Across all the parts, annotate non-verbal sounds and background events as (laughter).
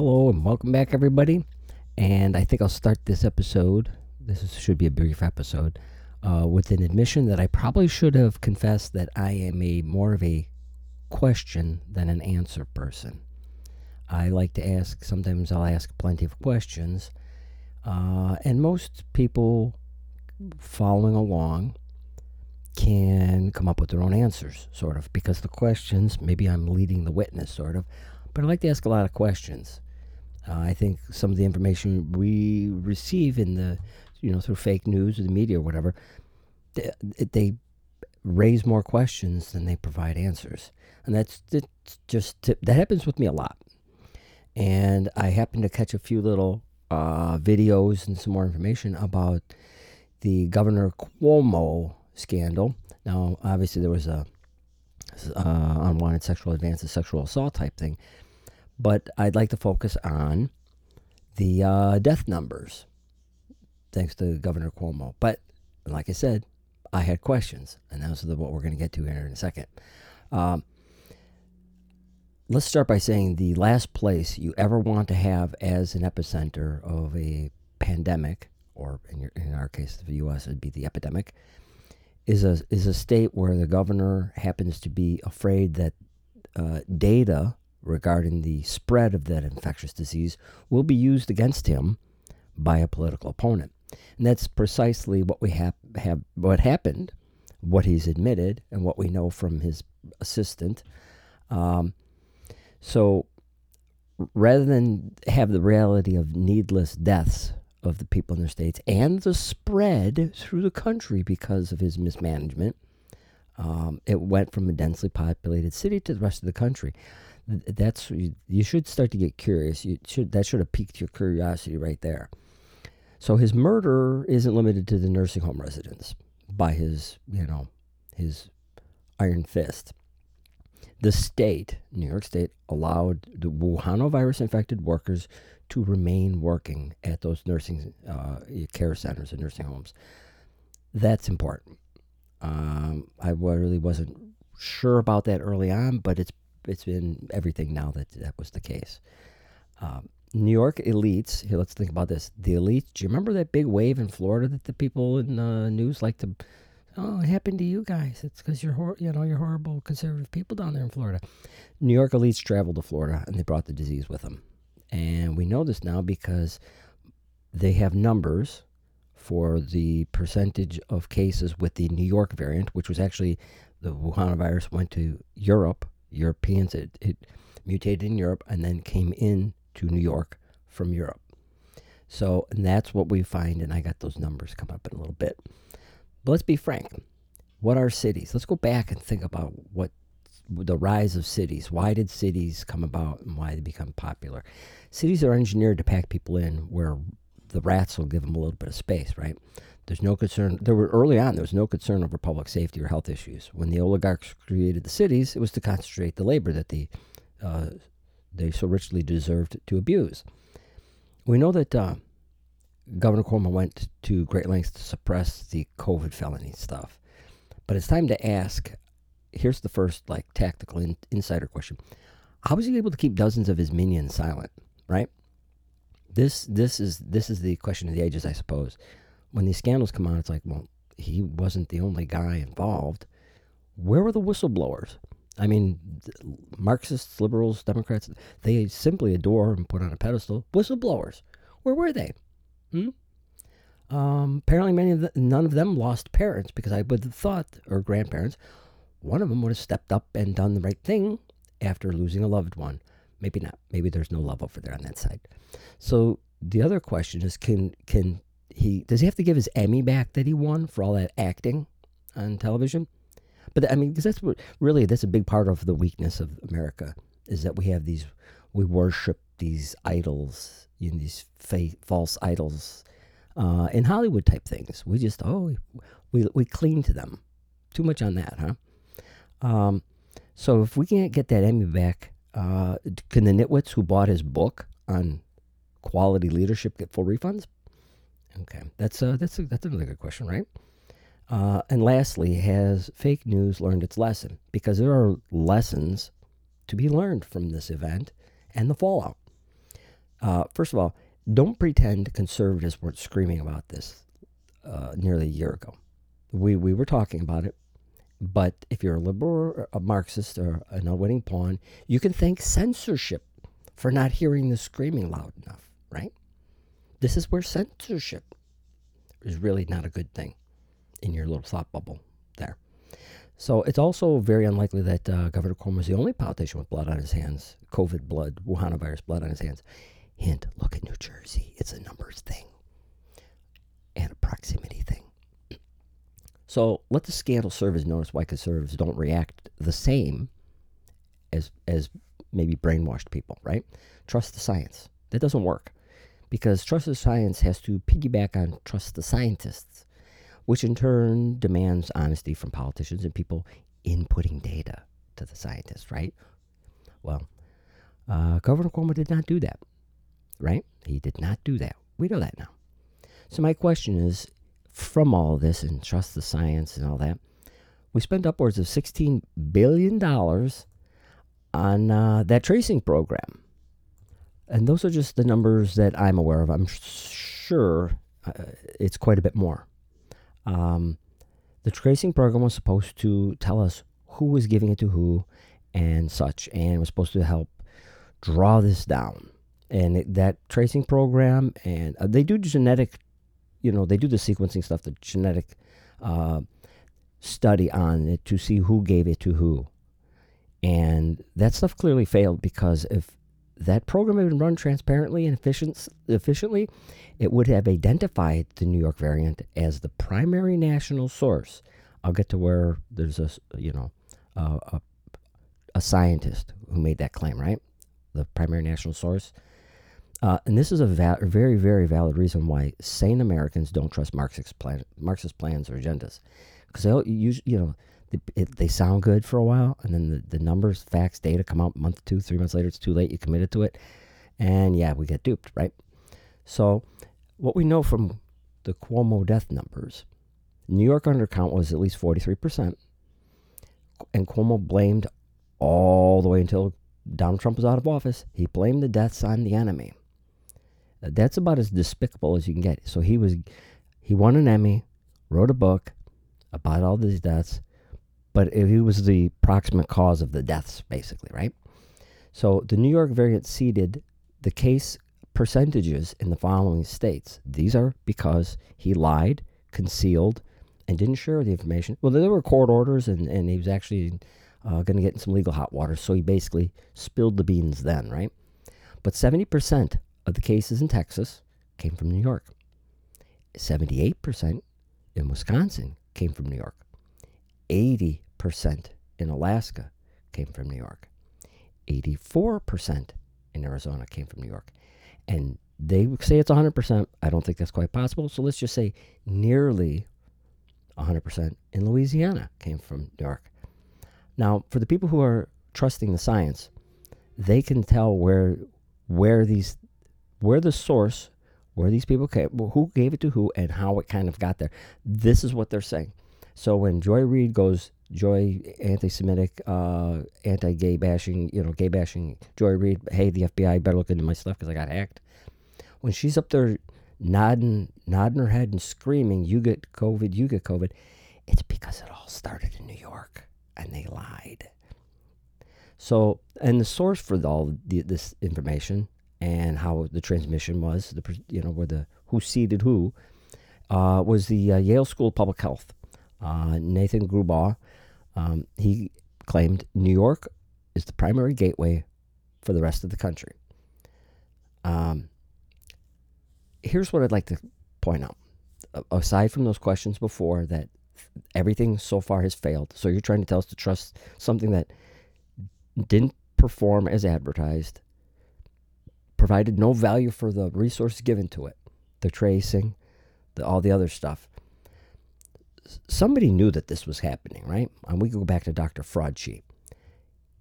Hello and welcome back, everybody. And I think I'll start this episode. This is, should be a brief episode uh, with an admission that I probably should have confessed that I am a more of a question than an answer person. I like to ask. Sometimes I'll ask plenty of questions, uh, and most people following along can come up with their own answers, sort of, because the questions, maybe I'm leading the witness, sort of, but I like to ask a lot of questions. Uh, I think some of the information we receive in the, you know, through fake news or the media or whatever, they, they raise more questions than they provide answers. And that's, that's just, that happens with me a lot. And I happened to catch a few little uh, videos and some more information about the Governor Cuomo scandal. Now, obviously, there was a uh, unwanted sexual advances, sexual assault type thing, but I'd like to focus on the uh, death numbers, thanks to Governor Cuomo. But like I said, I had questions, and that's what we're going to get to here in a second. Um, let's start by saying the last place you ever want to have as an epicenter of a pandemic, or in, your, in our case, the U.S., it'd be the epidemic, is a is a state where the governor happens to be afraid that uh, data regarding the spread of that infectious disease will be used against him by a political opponent. And that's precisely what we have, have what happened, what he's admitted, and what we know from his assistant. Um, so rather than have the reality of needless deaths of the people in their states and the spread through the country because of his mismanagement, um, it went from a densely populated city to the rest of the country. That's you should start to get curious. You should that should have piqued your curiosity right there. So his murder isn't limited to the nursing home residents by his, you know, his iron fist. The state, New York State, allowed the Wuhan virus infected workers to remain working at those nursing uh, care centers and nursing homes. That's important. Um, I really wasn't sure about that early on, but it's it's been everything now that that was the case. Um, New York elites. Here, let's think about this. The elites. Do you remember that big wave in Florida that the people in the news like to? Oh, it happened to you guys. It's because you're, hor- you know, you're horrible conservative people down there in Florida. New York elites traveled to Florida and they brought the disease with them, and we know this now because they have numbers for the percentage of cases with the New York variant, which was actually the Wuhan virus went to Europe. Europeans, it, it mutated in Europe and then came in to New York from Europe. So, that's what we find, and I got those numbers coming up in a little bit. But let's be frank. What are cities? Let's go back and think about what the rise of cities. Why did cities come about and why they become popular? Cities are engineered to pack people in where the rats will give them a little bit of space, right? There's no concern. There were early on. There was no concern over public safety or health issues. When the oligarchs created the cities, it was to concentrate the labor that the uh, they so richly deserved to abuse. We know that uh, Governor Cuomo went to great lengths to suppress the COVID felony stuff, but it's time to ask. Here's the first like tactical in, insider question: How was he able to keep dozens of his minions silent? Right. This this is this is the question of the ages, I suppose. When these scandals come out, it's like, well, he wasn't the only guy involved. Where were the whistleblowers? I mean, Marxists, liberals, Democrats, they simply adore and put on a pedestal whistleblowers. Where were they? Hmm? Um, apparently, many of the, none of them lost parents because I would have thought, or grandparents, one of them would have stepped up and done the right thing after losing a loved one. Maybe not. Maybe there's no love over there on that side. So the other question is, can can he? Does he have to give his Emmy back that he won for all that acting on television? But I mean, because that's what really that's a big part of the weakness of America is that we have these, we worship these idols, you know, these fake, false idols, uh, in Hollywood type things. We just oh, we we cling to them. Too much on that, huh? Um, so if we can't get that Emmy back, uh, can the nitwits who bought his book on quality leadership get full refunds? Okay, that's uh, that's a, that's another good question, right? Uh, and lastly, has fake news learned its lesson? Because there are lessons to be learned from this event and the fallout. Uh, first of all, don't pretend conservatives weren't screaming about this uh, nearly a year ago. We, we were talking about it, but if you're a liberal or a Marxist or an unwitting pawn, you can thank censorship for not hearing the screaming loud enough, right? This is where censorship is really not a good thing in your little thought bubble there. So it's also very unlikely that uh, Governor Cuomo is the only politician with blood on his hands, COVID blood, Wuhan virus blood on his hands. Hint, look at New Jersey. It's a numbers thing and a proximity thing. (clears throat) So let the scandal serve as notice why conservatives don't react the same as as maybe brainwashed people, right? Trust the science. That doesn't work because trust the science has to piggyback on trust the scientists which in turn demands honesty from politicians and people inputting data to the scientists, right? Well, uh, Governor Cuomo did not do that, right? He did not do that. We know that now. So my question is, from all this and trust the science and all that, we spent upwards of $16 billion on uh, that tracing program. And those are just the numbers that I'm aware of. I'm sure uh, it's quite a bit more. Um, the tracing program was supposed to tell us who was giving it to who and such, and was supposed to help draw this down. And it, that tracing program, and uh, they do genetic, you know, they do the sequencing stuff, the genetic uh, study on it to see who gave it to who. And that stuff clearly failed because if that program had been run transparently and efficient, efficiently, it would have identified the New York variant as the primary national source. I'll get to where there's a, you know, a, a scientist who made that claim, right? The primary national source. Uh, and this is a very, very valid reason why sane Americans don't trust Marxist, plan- Marxist plans or agendas. Because they'll you know, it, they sound good for a while, and then the, the numbers, facts, data come out month two, three months later. It's too late. You committed to it, and yeah, we get duped, right? So, what we know from the Cuomo death numbers, New York undercount was at least forty three percent, and Cuomo blamed all the way until Donald Trump was out of office. He blamed the deaths on the enemy. That's about as despicable as you can get. So he was, he won an Emmy, wrote a book about all these deaths but he was the proximate cause of the deaths, basically, right? So the New York variant seeded the case percentages in the following states. These are because he lied, concealed, and didn't share the information. Well, there were court orders, and, and he was actually uh, going to get in some legal hot water, so he basically spilled the beans then, right? But 70% of the cases in Texas came from New York. 78% in Wisconsin came from New York. 80% in Alaska came from New York. 84% in Arizona came from New York. And they say it's 100%. I don't think that's quite possible. So let's just say nearly 100% in Louisiana came from New York. Now, for the people who are trusting the science, they can tell where where these where the source where these people came, who gave it to who, and how it kind of got there. This is what they're saying. So when Joy Reid goes, Joy anti-Semitic, uh, anti-gay bashing, you know, gay bashing, Joy Reid, hey, the FBI better look into my stuff because I got hacked. When she's up there nodding, nodding her head and screaming, "You get COVID, you get COVID," it's because it all started in New York and they lied. So, and the source for all the, this information and how the transmission was, the you know, where the who seeded who, uh, was the uh, Yale School of Public Health uh, Nathan Grubaugh, um, he claimed New York is the primary gateway for the rest of the country. Um, here's what I'd like to point out. Aside from those questions before, that everything so far has failed. So you're trying to tell us to trust something that didn't perform as advertised, provided no value for the resources given to it, the tracing, the, all the other stuff somebody knew that this was happening, right? And we go back to Dr. Fraudcheap.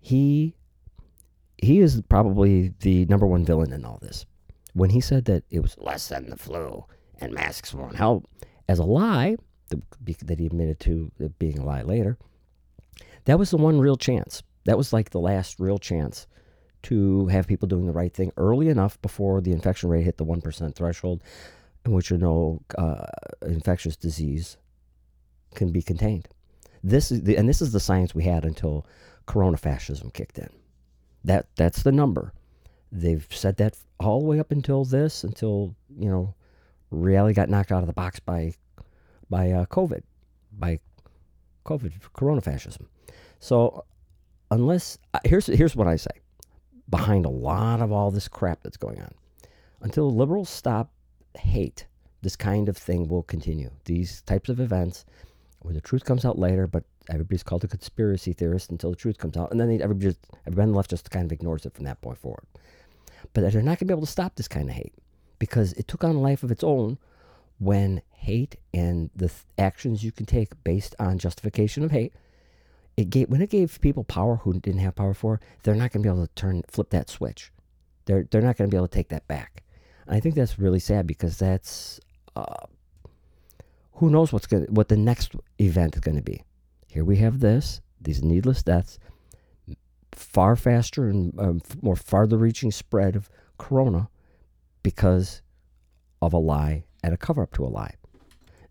He he is probably the number one villain in all this. When he said that it was less than the flu and masks won't help, as a lie that he admitted to being a lie later, that was the one real chance. That was like the last real chance to have people doing the right thing early enough before the infection rate hit the 1% threshold, in which you know uh, infectious disease can be contained. This is the, and this is the science we had until corona fascism kicked in. That that's the number. They've said that all the way up until this, until you know, reality got knocked out of the box by by uh, COVID, by COVID, corona fascism. So unless uh, here's here's what I say, behind a lot of all this crap that's going on, until liberals stop hate, this kind of thing will continue. These types of events, where the truth comes out later, but everybody's called a conspiracy theorist until the truth comes out, and then they, everybody just, everybody left just kind of ignores it from that point forward. But they're not going to be able to stop this kind of hate because it took on a life of its own when hate and the th- actions you can take based on justification of hate it gave when it gave people power who didn't have power for they're not going to be able to turn flip that switch. They're they're not going to be able to take that back. And i think that's really sad because that's uh, who knows what's going what the next event is going to be here we have this these needless deaths far faster and um, more farther reaching spread of corona because of a lie and a cover up to a lie.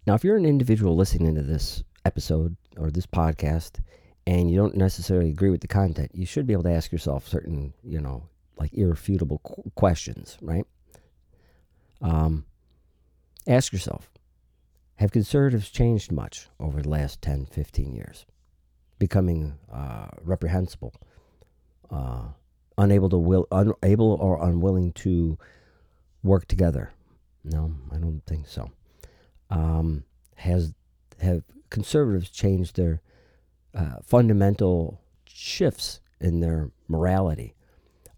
Now, if you're an individual listening to this episode or this podcast and you don't necessarily agree with the content, you should be able to ask yourself certain, you know, like irrefutable qu- questions, right? Um, ask yourself Have conservatives changed much over the last 10, 15 years? Becoming uh, reprehensible, uh, unable to will, unable or unwilling to work together, no, I don't think so. Um, has have conservatives changed their uh, fundamental shifts in their morality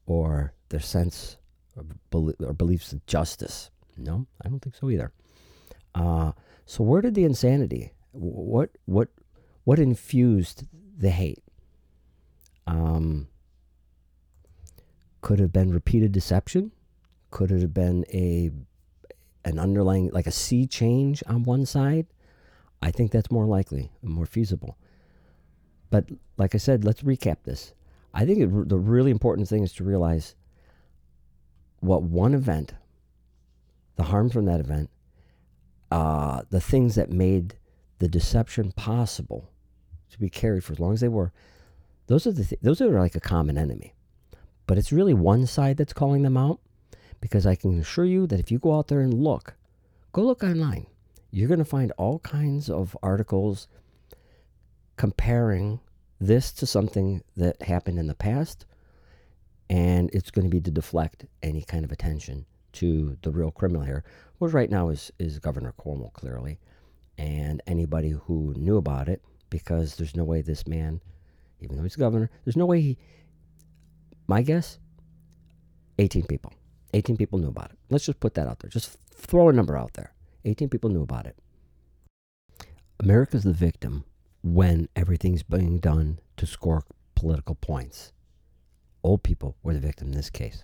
or their sense or beliefs of justice? No, I don't think so either. Uh, so where did the insanity? What what what infused the hate? Um, could have been repeated deception. Could it have been a an underlying, like a sea change on one side, I think that's more likely, more feasible. But like I said, let's recap this. I think it, the really important thing is to realize what one event, the harm from that event, uh, the things that made the deception possible to be carried for as long as they were, those are the th- those are like a common enemy. But it's really one side that's calling them out, because I can assure you that if you go out there and look, go look online, you're going to find all kinds of articles comparing this to something that happened in the past, and it's going to be to deflect any kind of attention to the real criminal here, which right now is, is Governor Cuomo, clearly, and anybody who knew about it, because there's no way this man, even though he's governor, there's no way he, my guess, 18 people. 18 people knew about it. Let's just put that out there. Just throw a number out there. 18 people knew about it. America's the victim when everything's being done to score political points. Old people were the victim in this case.